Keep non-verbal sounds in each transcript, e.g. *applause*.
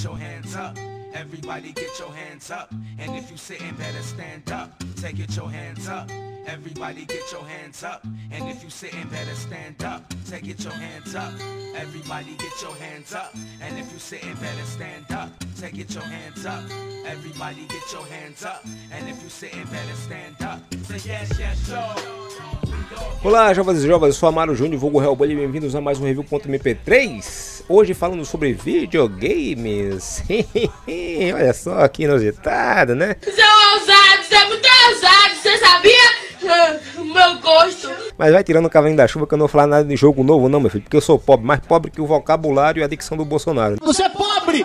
get your hands up. Everybody get your hands up. And if you sitting, better stand up. Take it your hands up. Everybody get your hands up. And if you sitting, better stand up. Take it your hands up. Everybody get your hands up. And if you sitting, better stand up. Take it your hands up. Everybody get your hands up. And if you sitting, better stand up. Say yes, yes, yo. Olá, jovens e jovens, eu sou Amaro Júnior, vulgo Hellboy e bem-vindos a mais um Review.mp3 Hoje falando sobre videogames *laughs* Olha só que inusitado, né? Você é ousado, você é muito ousado, você sabia? O *laughs* meu gosto Mas vai tirando o cavalinho da chuva que eu não vou falar nada de jogo novo não, meu filho Porque eu sou pobre, mais pobre que o vocabulário e a dicção do Bolsonaro Você é pobre!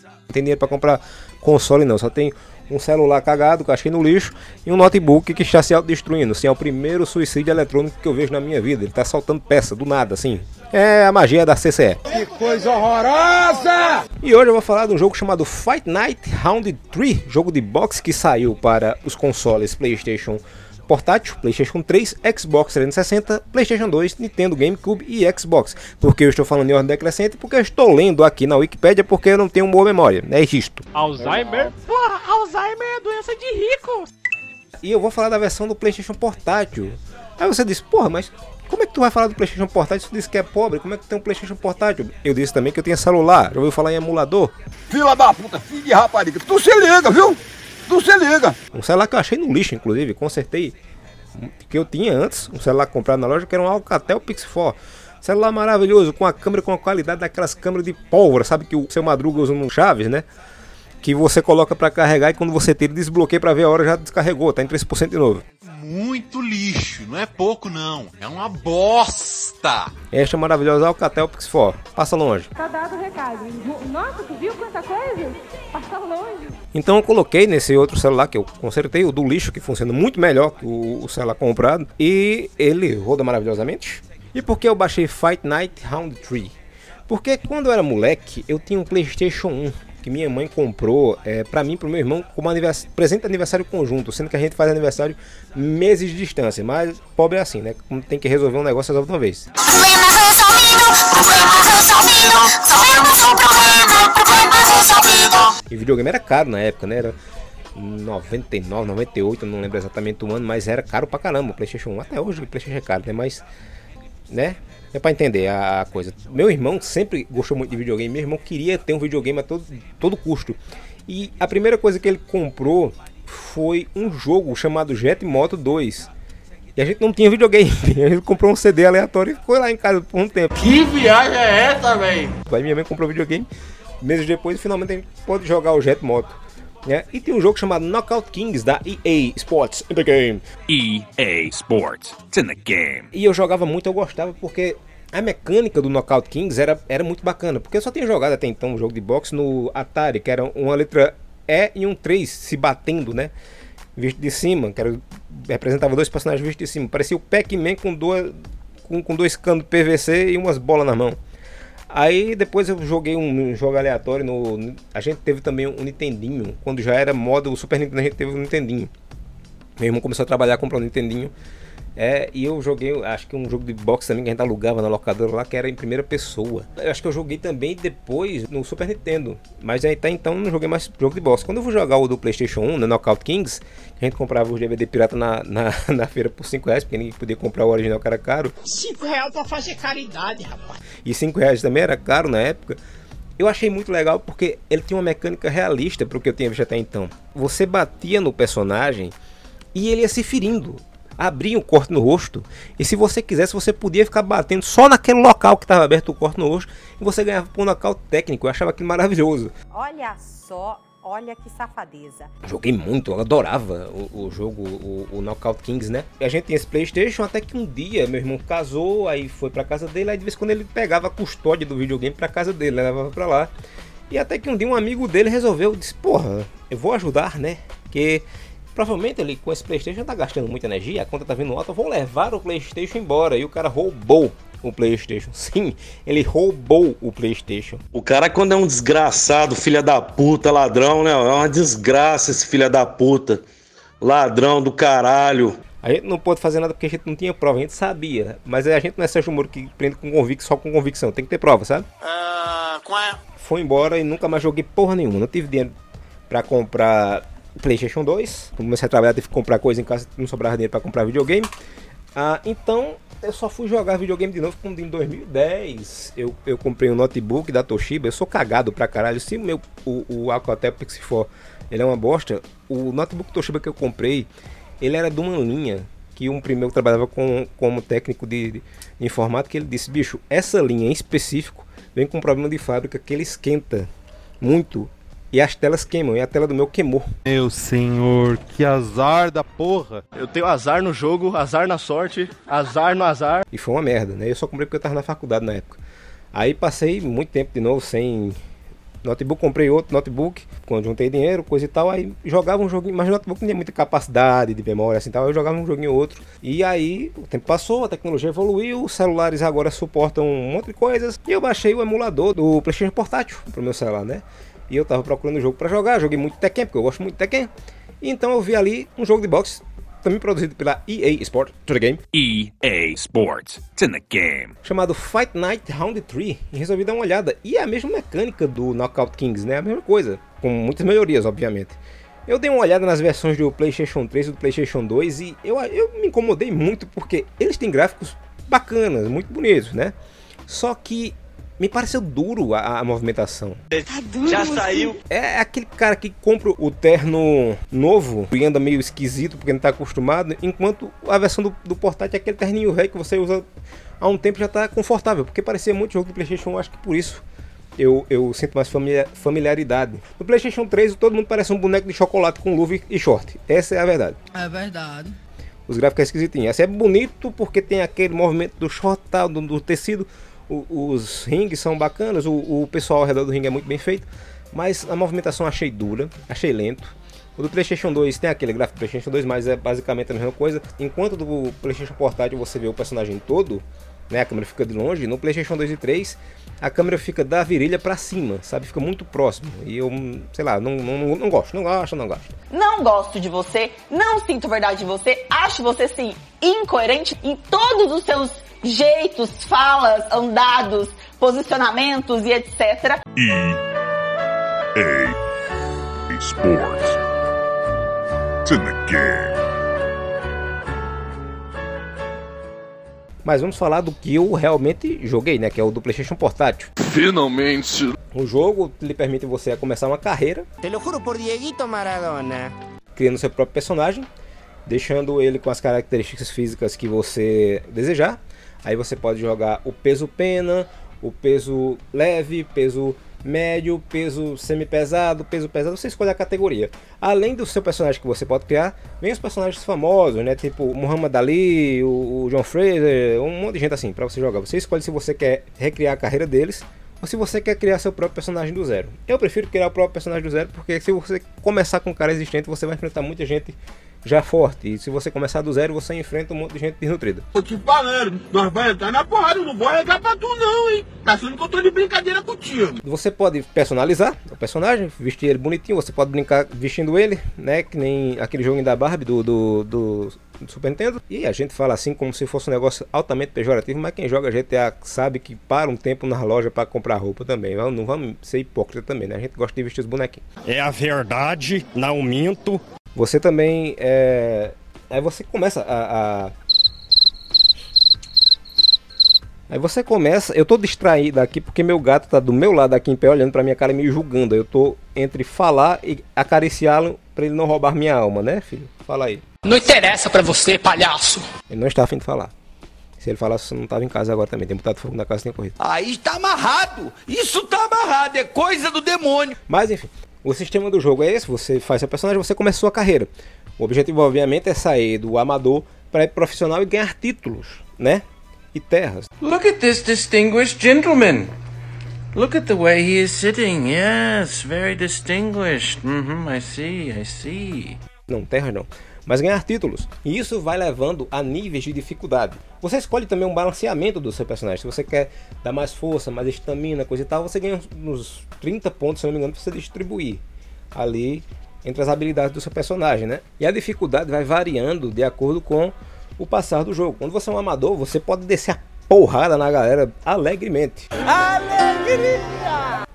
Não tem dinheiro pra comprar console não, só tem um celular cagado que eu achei no lixo e um notebook que está se autodestruindo. Assim, é o primeiro suicídio eletrônico que eu vejo na minha vida. Ele está soltando peça do nada, assim. É a magia da CCE. Que coisa horrorosa! E hoje eu vou falar de um jogo chamado Fight Night Round 3, jogo de boxe que saiu para os consoles PlayStation portátil, PlayStation 3, Xbox 360, PlayStation 2, Nintendo GameCube e Xbox. Porque eu estou falando em ordem decrescente, porque eu estou lendo aqui na Wikipedia porque eu não tenho boa memória. É isto. Alzheimer? Porra, Alzheimer é doença de rico. E eu vou falar da versão do PlayStation portátil. Aí você diz, porra, mas como é que tu vai falar do PlayStation portátil se tu disse que é pobre? Como é que tu tem um PlayStation portátil? Eu disse também que eu tinha celular. Já ouviu falar em emulador? Fila da puta, filho de rapariga. Tu se liga, viu? Tu se liga. Um celular que eu achei no lixo, inclusive, consertei. Que eu tinha antes, um celular comprado na loja, que era um Alcatel Pix 4. Celular maravilhoso, com a câmera com a qualidade daquelas câmeras de pólvora, sabe que o seu Madruga usa no Chaves, né? Que você coloca para carregar e quando você tira, desbloqueia para ver a hora já descarregou, tá em 3% de novo. Muito lixo, não é pouco não, é uma bosta. Esta maravilhosa Alcatel Pix 4. Passa longe. Tá dado o recado. Nossa, tu viu quanta coisa? Passa longe. Então eu coloquei nesse outro celular que eu consertei, o do lixo, que funciona muito melhor que o, o celular comprado. E ele roda maravilhosamente. E por que eu baixei Fight Night Round 3? Porque quando eu era moleque, eu tinha um Playstation 1 que minha mãe comprou é, para mim e pro meu irmão como anivers... presente de aniversário conjunto, sendo que a gente faz aniversário meses de distância, mas pobre é assim, né? Como tem que resolver um negócio resolve uma vez. Problema resolvido, E videogame era caro na época, né? Era 99, 98, não lembro exatamente o ano, mas era caro pra caramba o PlayStation 1. Até hoje o PlayStation é caro, né? Mas, né? É pra entender a, a coisa. Meu irmão sempre gostou muito de videogame. Meu irmão queria ter um videogame a todo, todo custo. E a primeira coisa que ele comprou foi um jogo chamado Jet Moto 2. E a gente não tinha videogame. *laughs* A gente comprou um CD aleatório e ficou lá em casa por um tempo. Que viagem é essa, velho? Aí minha mãe comprou videogame. Meses depois, finalmente a gente pode jogar o Jet Moto. Né? E tem um jogo chamado Knockout Kings da EA Sports in the Game. EA Sports. It's in the game. E eu jogava muito, eu gostava porque a mecânica do Knockout Kings era, era muito bacana. Porque eu só tinha jogado até então um jogo de boxe no Atari, que era uma letra E e um 3 se batendo, né? Visto de cima, que era, representava dois personagens vistos de cima. Parecia o Pac-Man com, duas, com, com dois canos PVC e umas bolas na mão. Aí depois eu joguei um jogo aleatório no. A gente teve também um Nintendinho. Quando já era moda o Super Nintendo, a gente teve um Nintendinho. Meu irmão começou a trabalhar comprando um Nintendinho. É, e eu joguei, acho que um jogo de boxe também que a gente alugava na locadora lá, que era em primeira pessoa. Eu acho que eu joguei também depois no Super Nintendo. Mas até então não joguei mais jogo de boxe. Quando eu fui jogar o do PlayStation 1, no Knockout Kings, a gente comprava os DVD pirata na, na, *laughs* na feira por 5 reais, porque ninguém podia comprar o original que era caro. 5 reais pra fazer caridade, rapaz. E 5 reais também era caro na época. Eu achei muito legal porque ele tinha uma mecânica realista para o que eu tinha visto até então. Você batia no personagem e ele ia se ferindo. Abria um corte no rosto. E se você quisesse, você podia ficar batendo só naquele local que estava aberto o corte no rosto. E você ganhava por um nocaute técnico. Eu achava aquilo maravilhoso. Olha só, olha que safadeza. Joguei muito, eu adorava o, o jogo, o, o Knockout Kings, né? E a gente tinha esse Playstation até que um dia meu irmão casou, aí foi pra casa dele, aí de vez em quando ele pegava a custódia do videogame pra casa dele, levava pra lá. E até que um dia um amigo dele resolveu, disse, porra, eu vou ajudar, né? Porque provavelmente ele com esse Playstation tá gastando muita energia, a conta tá vindo alta, eu vou levar o Playstation embora. E o cara roubou o PlayStation. *laughs* Sim, ele roubou o PlayStation. O cara, quando é um desgraçado, filha da puta, ladrão, né? É uma desgraça esse filha da puta. Ladrão do caralho. A gente não pôde fazer nada porque a gente não tinha prova, a gente sabia. Mas a gente não é Sérgio Moro que prende com convicção, só com convicção. Tem que ter prova, sabe? Ah, qual é? Foi embora e nunca mais joguei porra nenhuma. Não tive dinheiro pra comprar PlayStation 2. Comecei a trabalhar, tive que comprar coisa em casa, não sobrava dinheiro pra comprar videogame. Ah, então eu só fui jogar videogame de novo quando em 2010 eu, eu comprei um notebook da Toshiba. Eu sou cagado pra caralho. Se meu o, o Alcatel Pixie 4 ele é uma bosta, o notebook Toshiba que eu comprei, ele era de uma linha que um primeiro trabalhava com, como técnico de, de, de informática, ele disse, bicho, essa linha em específico vem com um problema de fábrica que ele esquenta muito e as telas queimam, e a tela do meu queimou. Meu senhor, que azar da porra. Eu tenho azar no jogo, azar na sorte, azar no azar. E foi uma merda, né? Eu só comprei porque eu tava na faculdade na época. Aí passei muito tempo de novo sem notebook, comprei outro notebook, quando juntei dinheiro, coisa e tal, aí jogava um joguinho, mas o notebook não tinha muita capacidade de memória assim tal, eu jogava um joguinho ou outro. E aí o tempo passou, a tecnologia evoluiu, os celulares agora suportam um monte de coisas, e eu baixei o emulador do PlayStation portátil pro meu celular, né? E eu tava procurando um jogo para jogar, joguei muito Tekken, porque eu gosto muito de Tekken. E então eu vi ali um jogo de boxe, também produzido pela EA Sport, to the game. EA Sports, it's in the game. Chamado Fight Night Round 3. E resolvi dar uma olhada. E é a mesma mecânica do Knockout Kings, né? A mesma coisa. Com muitas melhorias, obviamente. Eu dei uma olhada nas versões do PlayStation 3 e do PlayStation 2 e eu, eu me incomodei muito porque eles têm gráficos bacanas, muito bonitos, né? Só que me pareceu duro a, a movimentação. Tá duro, Já saiu. É aquele cara que compra o terno novo e anda meio esquisito porque não tá acostumado, enquanto a versão do, do portátil é aquele terninho rei que você usa há um tempo já tá confortável, porque parecia muito jogo do PlayStation, acho que por isso eu, eu sinto mais familiaridade. No PlayStation 3, todo mundo parece um boneco de chocolate com luva e short. Essa é a verdade. É verdade. Os gráficos é esquisitinhos. Essa é bonito porque tem aquele movimento do short, tal, do, do tecido os rings são bacanas, o, o pessoal ao redor do ringue é muito bem feito, mas a movimentação achei dura, achei lento. O do PlayStation 2 tem aquele gráfico do PlayStation 2, mas é basicamente a mesma coisa. Enquanto do PlayStation Portátil você vê o personagem todo, né, a câmera fica de longe, no PlayStation 2 e 3 a câmera fica da virilha para cima, sabe? Fica muito próximo. E eu, sei lá, não, não, não gosto, não gosto, não gosto. Não gosto de você, não sinto verdade de você, acho você sim incoerente em todos os seus jeitos, falas, andados, posicionamentos e etc. EA Sports. It's in the game. Mas vamos falar do que eu realmente joguei, né? Que é o do PlayStation Portátil. Finalmente! O jogo lhe permite você começar uma carreira. Te lo juro por Dieguito Maradona. Criando seu próprio personagem, deixando ele com as características físicas que você desejar. Aí você pode jogar o peso pena, o peso leve, peso médio, peso semi-pesado, peso pesado, você escolhe a categoria. Além do seu personagem que você pode criar, vem os personagens famosos, né? Tipo Muhammad Ali, o, o John Fraser, um monte de gente assim para você jogar. Você escolhe se você quer recriar a carreira deles ou se você quer criar seu próprio personagem do zero. Eu prefiro criar o próprio personagem do zero porque se você começar com um cara existente, você vai enfrentar muita gente já forte. E se você começar do zero, você enfrenta um monte de gente desnutrida. Tô te falando, nós vamos entrar na porrada, não vou arregar pra tu não, hein? Tá achando que eu tô de brincadeira contigo. Você pode personalizar o personagem, vestir ele bonitinho, você pode brincar vestindo ele, né? Que nem aquele jogo da Barbie do, do, do, do Super Nintendo. E a gente fala assim como se fosse um negócio altamente pejorativo, mas quem joga GTA sabe que para um tempo na loja para comprar roupa também. Não vamos ser hipócrita também, né? A gente gosta de vestir os bonequinhos. É a verdade, não minto. Você também é. Aí você começa a, a. Aí você começa. Eu tô distraído aqui porque meu gato tá do meu lado aqui em pé olhando pra minha cara e me julgando. Eu tô entre falar e acariciá-lo pra ele não roubar minha alma, né, filho? Fala aí. Não interessa pra você, palhaço. Ele não está afim de falar. Se ele falasse, você não estava em casa agora também. Tem botado fogo na casa tem corrido. Aí tá amarrado. Isso tá amarrado. É coisa do demônio. Mas enfim. O sistema do jogo é esse, você faz seu personagem, você começa sua carreira. O objetivo, obviamente, é sair do amador para ir profissional e ganhar títulos, né? E terras. Look at this distinguished gentleman. Look at the way he is sitting. Yes, very distinguished. Mm-hmm, I see, I see. Não, terras não. Mas ganhar títulos. E isso vai levando a níveis de dificuldade. Você escolhe também um balanceamento do seu personagem. Se você quer dar mais força, mais estamina, coisa e tal, você ganha uns 30 pontos, se não me engano, para você distribuir ali entre as habilidades do seu personagem, né? E a dificuldade vai variando de acordo com o passar do jogo. Quando você é um amador, você pode descer a porrada na galera alegremente. Alegria!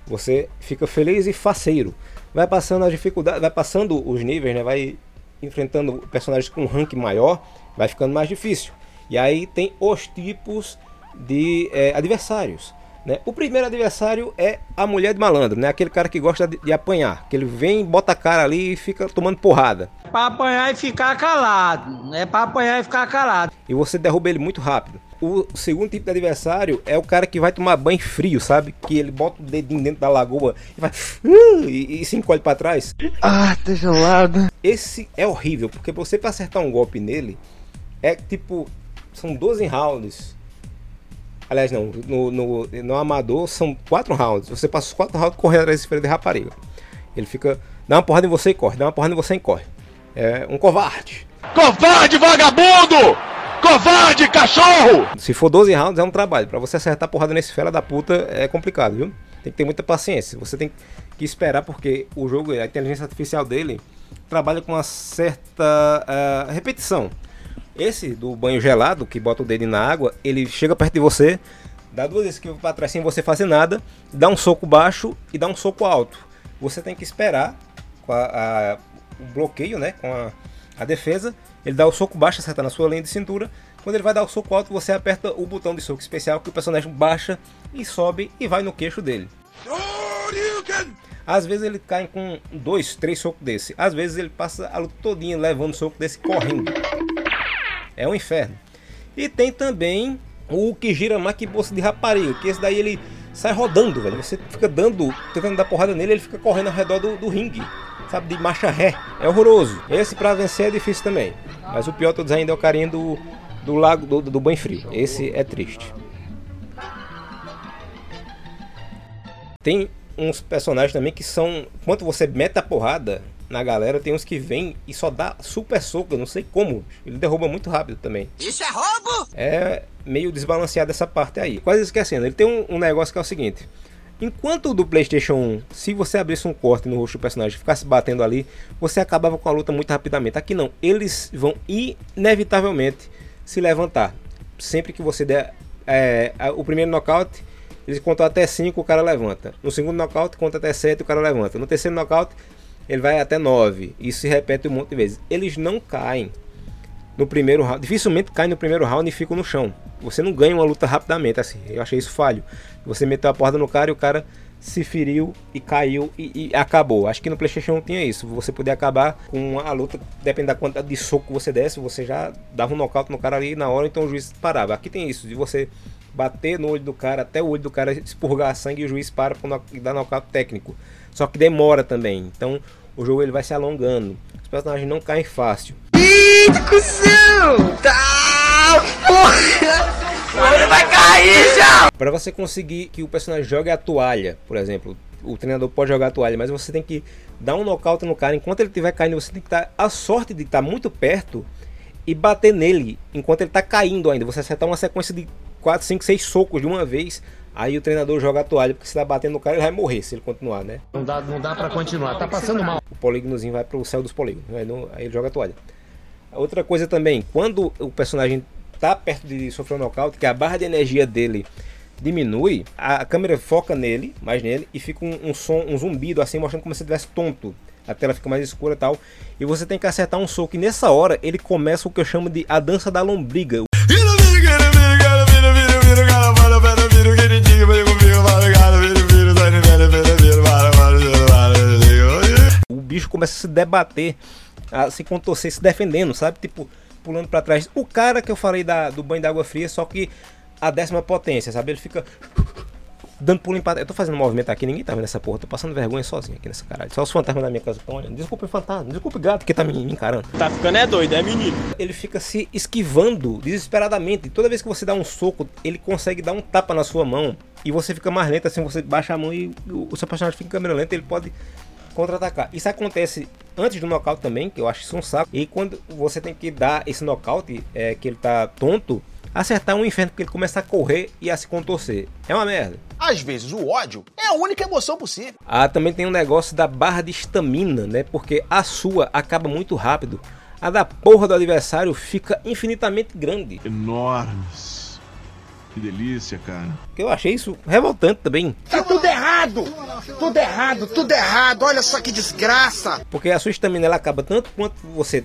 Você fica feliz e faceiro. Vai passando as dificuldades, vai passando os níveis, né? Vai enfrentando personagens com um rank maior, vai ficando mais difícil. E aí tem os tipos de é, adversários. Né? O primeiro adversário é a mulher de malandro, né? aquele cara que gosta de, de, apanhar, que ele vem, bota a cara ali e fica tomando porrada. Pra apanhar e ficar calado, é pra apanhar e ficar calado. E você derruba ele muito rápido. O segundo tipo de adversário é o cara que vai tomar banho frio, sabe? Que ele bota o dedinho dentro da lagoa e vai e, e se encolhe para trás. Ah, tá gelado. Esse é horrível, porque você para acertar um golpe nele é tipo são 12 rounds Aliás, não, no, no, no amador são quatro rounds. Você passa os quatro rounds correndo atrás desse filho de rapariga. Ele fica. Dá uma porrada em você e corre, dá uma porrada em você e corre. É um covarde. Covarde, vagabundo! Covarde, cachorro! Se for 12 rounds é um trabalho. Para você acertar a porrada nesse fela da puta é complicado, viu? Tem que ter muita paciência. Você tem que esperar porque o jogo, a inteligência artificial dele, trabalha com uma certa uh, repetição. Esse do banho gelado, que bota o dedo na água, ele chega perto de você, dá duas esquivas para trás sem você fazer nada, dá um soco baixo e dá um soco alto. Você tem que esperar com a, a, o bloqueio, né? Com a, a defesa. Ele dá o soco baixo, acerta na sua linha de cintura. Quando ele vai dar o soco alto, você aperta o botão de soco especial que o personagem baixa e sobe e vai no queixo dele. Às vezes ele cai com dois, três socos desse. Às vezes ele passa a luta todinha levando soco desse correndo. É um inferno. E tem também o que gira que bolsa de rapariga, que esse daí ele sai rodando, velho. Você fica dando, tentando dar porrada nele, ele fica correndo ao redor do, do ringue, sabe, de marcha ré. É horroroso. Esse pra vencer é difícil também. Mas o pior todos ainda é o carinha do, do lago do, do banho frio. Esse é triste. Tem uns personagens também que são. Quando você mete a porrada, na galera, tem uns que vem e só dá super soco, eu não sei como. Ele derruba muito rápido também. Isso é roubo? É meio desbalanceado essa parte aí. Quase esquecendo, ele tem um, um negócio que é o seguinte. Enquanto do PlayStation 1, se você abrisse um corte no rosto do personagem e ficasse batendo ali, você acabava com a luta muito rapidamente. Aqui não, eles vão inevitavelmente se levantar. Sempre que você der é, o primeiro nocaute, eles contam até 5, o cara levanta. No segundo nocaute, conta até 7, o cara levanta. No terceiro nocaute, ele vai até 9. Isso se repete um monte de vezes. Eles não caem no primeiro round. Dificilmente caem no primeiro round e ficam no chão. Você não ganha uma luta rapidamente assim. Eu achei isso falho. Você meteu a porta no cara e o cara se feriu e caiu e, e, acabou. Acho que no PlayStation não tinha isso. Você podia acabar com a luta, depende da quantidade de soco que você desse, você já dava um nocaute no cara ali na hora, então o juiz parava. Aqui tem isso, de você bater no olho do cara, até o olho do cara expurgar sangue e o juiz para para dar nocaute técnico. Só que demora também. Então o jogo ele vai se alongando. Os personagens não caem fácil. Eita, cuzão! Tá, porra! O vai cair já! Para você conseguir que o personagem jogue a toalha, por exemplo, o treinador pode jogar a toalha, mas você tem que dar um nocaute no cara enquanto ele estiver caindo. Você tem que estar a sorte de estar muito perto e bater nele enquanto ele está caindo ainda. Você acertar uma sequência de 4, 5, 6 socos de uma vez Aí o treinador joga a toalha, porque se tá batendo no cara, ele vai morrer se ele continuar, né? Não dá, não dá pra continuar, tá passando mal. O polígonozinho vai pro céu dos polígonos, aí, no, aí ele joga a toalha. Outra coisa também, quando o personagem tá perto de sofrer um nocaute, que a barra de energia dele diminui, a câmera foca nele, mais nele, e fica um, um som, um zumbido assim, mostrando como se estivesse tonto. A tela fica mais escura e tal. E você tem que acertar um soco. E nessa hora ele começa o que eu chamo de a dança da lombriga. Bicho começa a se debater, a se contorcer, se defendendo, sabe? Tipo, pulando para trás. O cara que eu falei da, do banho d'água fria, só que a décima potência, sabe? Ele fica dando pulo em Eu tô fazendo um movimento aqui, ninguém tá vendo essa porra. Tô passando vergonha sozinho aqui nessa caralho. Só os fantasmas da minha casa estão olhando. Desculpa, fantasma. Desculpa, gato, que tá me, encarando. Tá ficando é doido, é menino. Ele fica se esquivando desesperadamente. Toda vez que você dá um soco, ele consegue dar um tapa na sua mão. E você fica mais lento, assim, você baixa a mão e o seu personagem fica em câmera lenta, ele pode contra-atacar. Isso acontece antes do nocaute também, que eu acho isso um saco. E quando você tem que dar esse nocaute, é, que ele tá tonto, acertar um inferno, porque ele começa a correr e a se contorcer. É uma merda. Às vezes o ódio é a única emoção possível. Ah, também tem um negócio da barra de estamina, né? Porque a sua acaba muito rápido. A da porra do adversário fica infinitamente grande. Enormes. Que delícia, cara. Eu achei isso revoltante também. Tá tudo errado! Tudo errado, tudo errado! Olha só que desgraça! Porque a sua estamina ela acaba tanto quanto você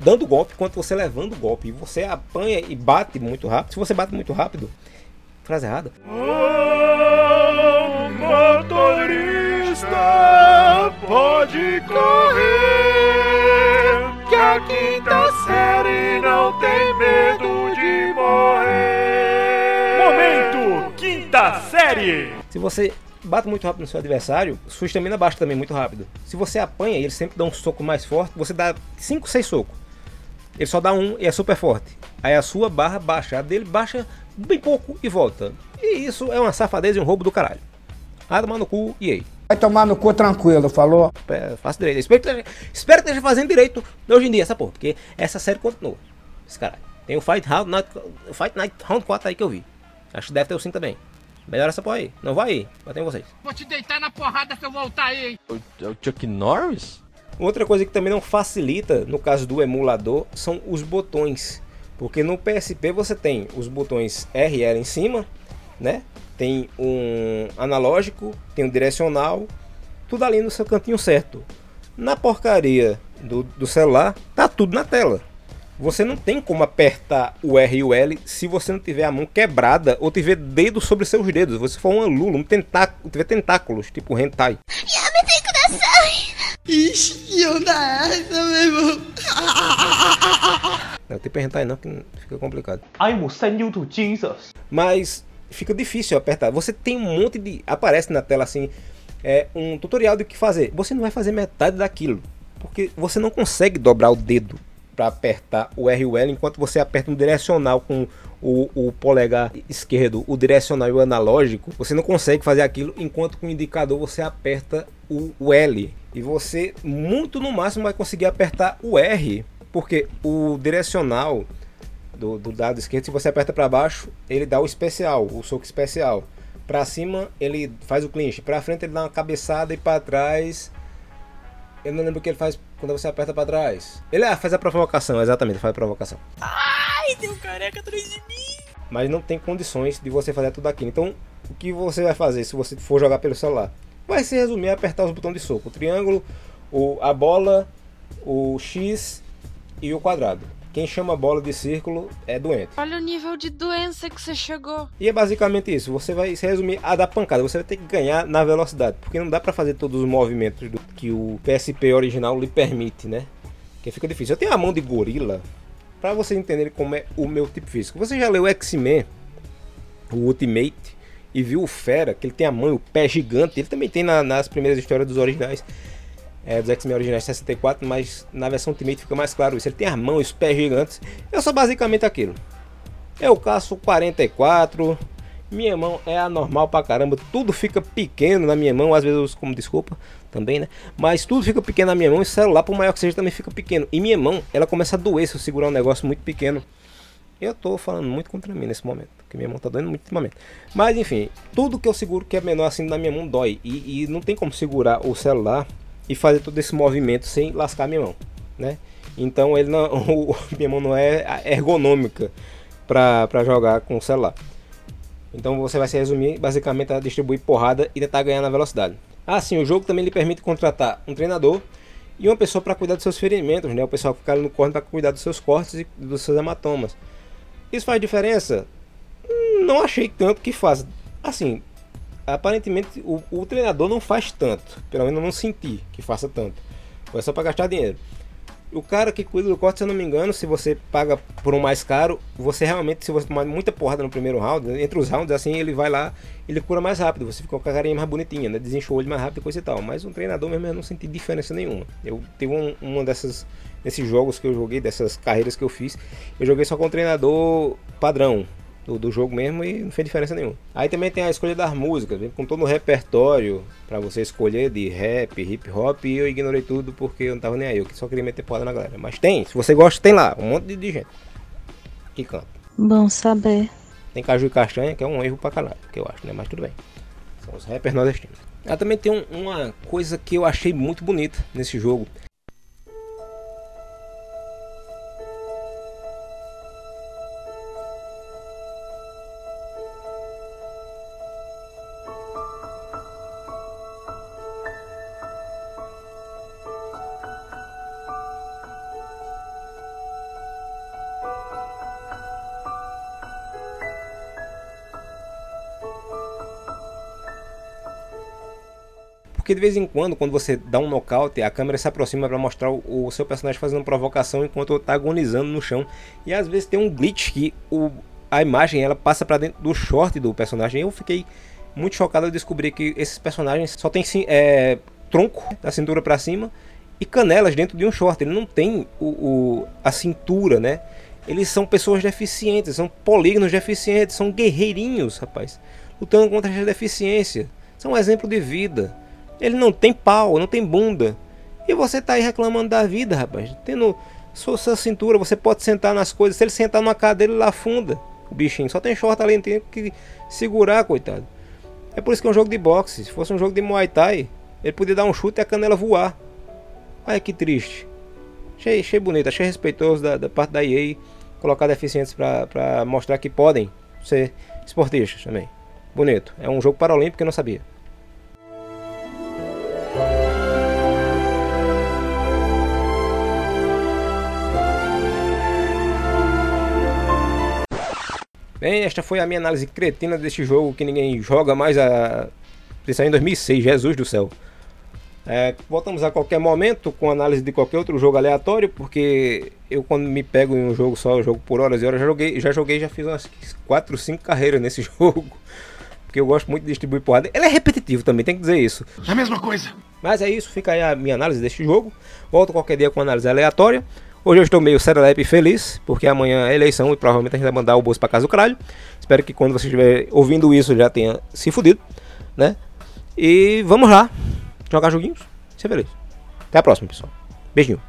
dando golpe quanto você levando golpe. E você apanha e bate muito rápido. Se você bate muito rápido, frase errada. Oh, motorista, pode correr, que a quinta quinta série. Se você bate muito rápido no seu adversário, sua estamina baixa também muito rápido. Se você apanha e ele sempre dá um soco mais forte, você dá 5, 6 socos. Ele só dá um e é super forte. Aí a sua barra baixa, a dele baixa bem pouco e volta. E isso é uma safadeza e um roubo do caralho. Ah, tomar no cu e aí. Vai tomar no cu tranquilo, falou? É, faço direito. Espero que, esteja, espero que esteja fazendo direito hoje em dia, essa porra. Porque essa série continua. Esse caralho. Tem o Fight, Night, Fight Night Round 4 aí que eu vi. Acho que deve ter o 5 também. Melhor essa porra aí. Não vai aí. Em vocês. Vou te deitar na porrada se eu voltar aí. É o Chuck Norris? Outra coisa que também não facilita no caso do emulador são os botões. Porque no PSP você tem os botões R e L em cima, né? Tem um analógico, tem um direcional, tudo ali no seu cantinho certo. Na porcaria do, do celular, tá tudo na tela. Você não tem como apertar o R e o L se você não tiver a mão quebrada ou tiver dedo sobre seus dedos. Se você for uma lula, um tentáculo, tiver tentáculos, tipo hentai. Ixi, onda essa, meu irmão. Não tem pra hentai não, que fica complicado. I will send you to Jesus. Mas fica difícil apertar. Você tem um monte de. Aparece na tela assim. É um tutorial do que fazer. Você não vai fazer metade daquilo. Porque você não consegue dobrar o dedo para apertar o R e o L enquanto você aperta um direcional com o, o, polegar esquerdo, o direcional e o analógico. Você não consegue fazer aquilo enquanto com o indicador você aperta o, o L. E você, muito no máximo, vai conseguir apertar o R. Porque o direcional do, do dado esquerdo, se você aperta para baixo, ele dá o especial, o soco especial. Para cima, ele faz o clinch. Para frente, ele dá uma cabeçada e para trás. Eu não lembro o que ele faz quando você aperta para trás. Ele ah, faz a provocação, exatamente, faz a provocação. Ai, tem um careca atrás de mim. Mas não tem condições de você fazer tudo aquilo. Então, o que você vai fazer se você for jogar pelo celular? Vai se resumir a apertar os botões de soco: o triângulo, o, a bola, o X e o quadrado. Quem chama bola de círculo é doente. Olha o nível de doença que você chegou. E é basicamente isso. Você vai se resumir a dar pancada. Você vai ter que ganhar na velocidade. Porque não dá para fazer todos os movimentos do, que o PSP original lhe permite, né? Que fica difícil. Eu tenho a mão de gorila. Para vocês entenderem como é o meu tipo físico. Você já leu X-Men, o Ultimate, e viu o Fera, que ele tem a mão e o pé gigante. Ele também tem na, nas primeiras histórias dos originais é, dos X-Men originais 64, mas na versão Ultimate fica mais claro isso. Ele tem as mãos os pés gigantes. Eu sou basicamente aquilo. Eu caço 44. Minha mão é anormal pra caramba. Tudo fica pequeno na minha mão. Às vezes eu uso como desculpa também, né? Mas tudo fica pequeno na minha mão. E celular, por maior que seja, também fica pequeno. E minha mão, ela começa a doer se eu segurar um negócio muito pequeno. Eu tô falando muito contra mim nesse momento. Porque minha mão tá doendo muito momento. Mas enfim, tudo que eu seguro que é menor assim na minha mão dói. E, e não tem como segurar o celular e fazer todo esse movimento sem lascar minha mão, né? Então ele não, *laughs* o, minha mão não é ergonômica para jogar com o celular. Então você vai se resumir basicamente a distribuir porrada e tentar ganhar na velocidade. Ah, sim, o jogo também lhe permite contratar um treinador e uma pessoa para cuidar dos seus ferimentos, né? O pessoal que fica no corno para cuidar dos seus cortes e dos seus hematomas. Isso faz diferença? Hum, não achei tanto que faz. Assim, aparentemente o, o, treinador não faz tanto. Pelo menos eu não senti que faça tanto. Foi só para gastar dinheiro. O cara que cuida do corte, se eu não me engano, se você paga por um mais caro, você realmente, se você tomar muita porrada no primeiro round, entre os rounds, assim, ele vai lá, ele cura mais rápido, você fica com a carinha mais bonitinha, né? Desincha o olho mais rápido e coisa e tal. Mas um treinador mesmo eu não senti diferença nenhuma. Eu tive um, uma dessas, desses jogos que eu joguei, dessas carreiras que eu fiz, eu joguei só com um treinador padrão, do, do, jogo mesmo e não fez diferença nenhuma. Aí também tem a escolha das músicas, vem com todo o repertório para você escolher de rap, hip hop e eu ignorei tudo porque eu não tava nem aí, eu só queria meter porrada na galera. Mas tem, se você gosta, tem lá, um monte de, de gente que canta. Bom saber. Tem caju e castanha, que é um erro pra caralho, que eu acho, né? Mas tudo bem. São os rappers nordestinos. Ela também tem um, uma coisa que eu achei muito bonita nesse jogo. Porque de vez em quando, quando você dá um nocaute, a câmera se aproxima para mostrar o, o, seu personagem fazendo provocação enquanto está agonizando no chão. E às vezes tem um glitch que o, a imagem ela passa para dentro do short do personagem. Eu fiquei muito chocado ao descobrir que esses personagens só tem é, tronco da cintura para cima e canelas dentro de um short. Ele não tem o, o, a cintura, né? Eles são pessoas deficientes, são polígonos deficientes, são guerreirinhos, rapaz, lutando contra a deficiência. São um exemplo de vida. Ele não tem pau, não tem bunda. E você tá aí reclamando da vida, rapaz. Tendo sua, sua cintura, você pode sentar nas coisas. Se ele sentar numa cadeira, ele afunda. O bichinho só tem short ali, tem que segurar, coitado. É por isso que é um jogo de boxe. Se fosse um jogo de Muay Thai, ele podia dar um chute e a canela voar. Olha que triste. Achei, achei bonito, achei respeitoso da, da parte da EA colocar deficientes para mostrar que podem ser esportistas também. Bonito. É um jogo paralímpico que eu não sabia. Bem, esta foi a minha análise cretina deste jogo que ninguém joga mais a. Ele saiu em 2006, Jesus do céu. É, voltamos a qualquer momento com análise de qualquer outro jogo aleatório, porque eu quando me pego em um jogo só, eu jogo por horas e horas, já joguei, já joguei, já fiz umas 4, 5 carreiras nesse *laughs* jogo. Porque eu gosto muito de distribuir porrada. Ele é repetitivo também, tem que dizer isso. É a mesma coisa. Mas é isso, fica aí a minha análise deste jogo. Volto qualquer dia com análise aleatória. Hoje eu estou meio serelepe feliz, porque amanhã é eleição e provavelmente a gente vai mandar o bolso para casa do caralho. Espero que quando você estiver ouvindo isso já tenha se fudido, né? E vamos lá, jogar joguinhos, ser feliz. Até a próxima, pessoal. Beijinho.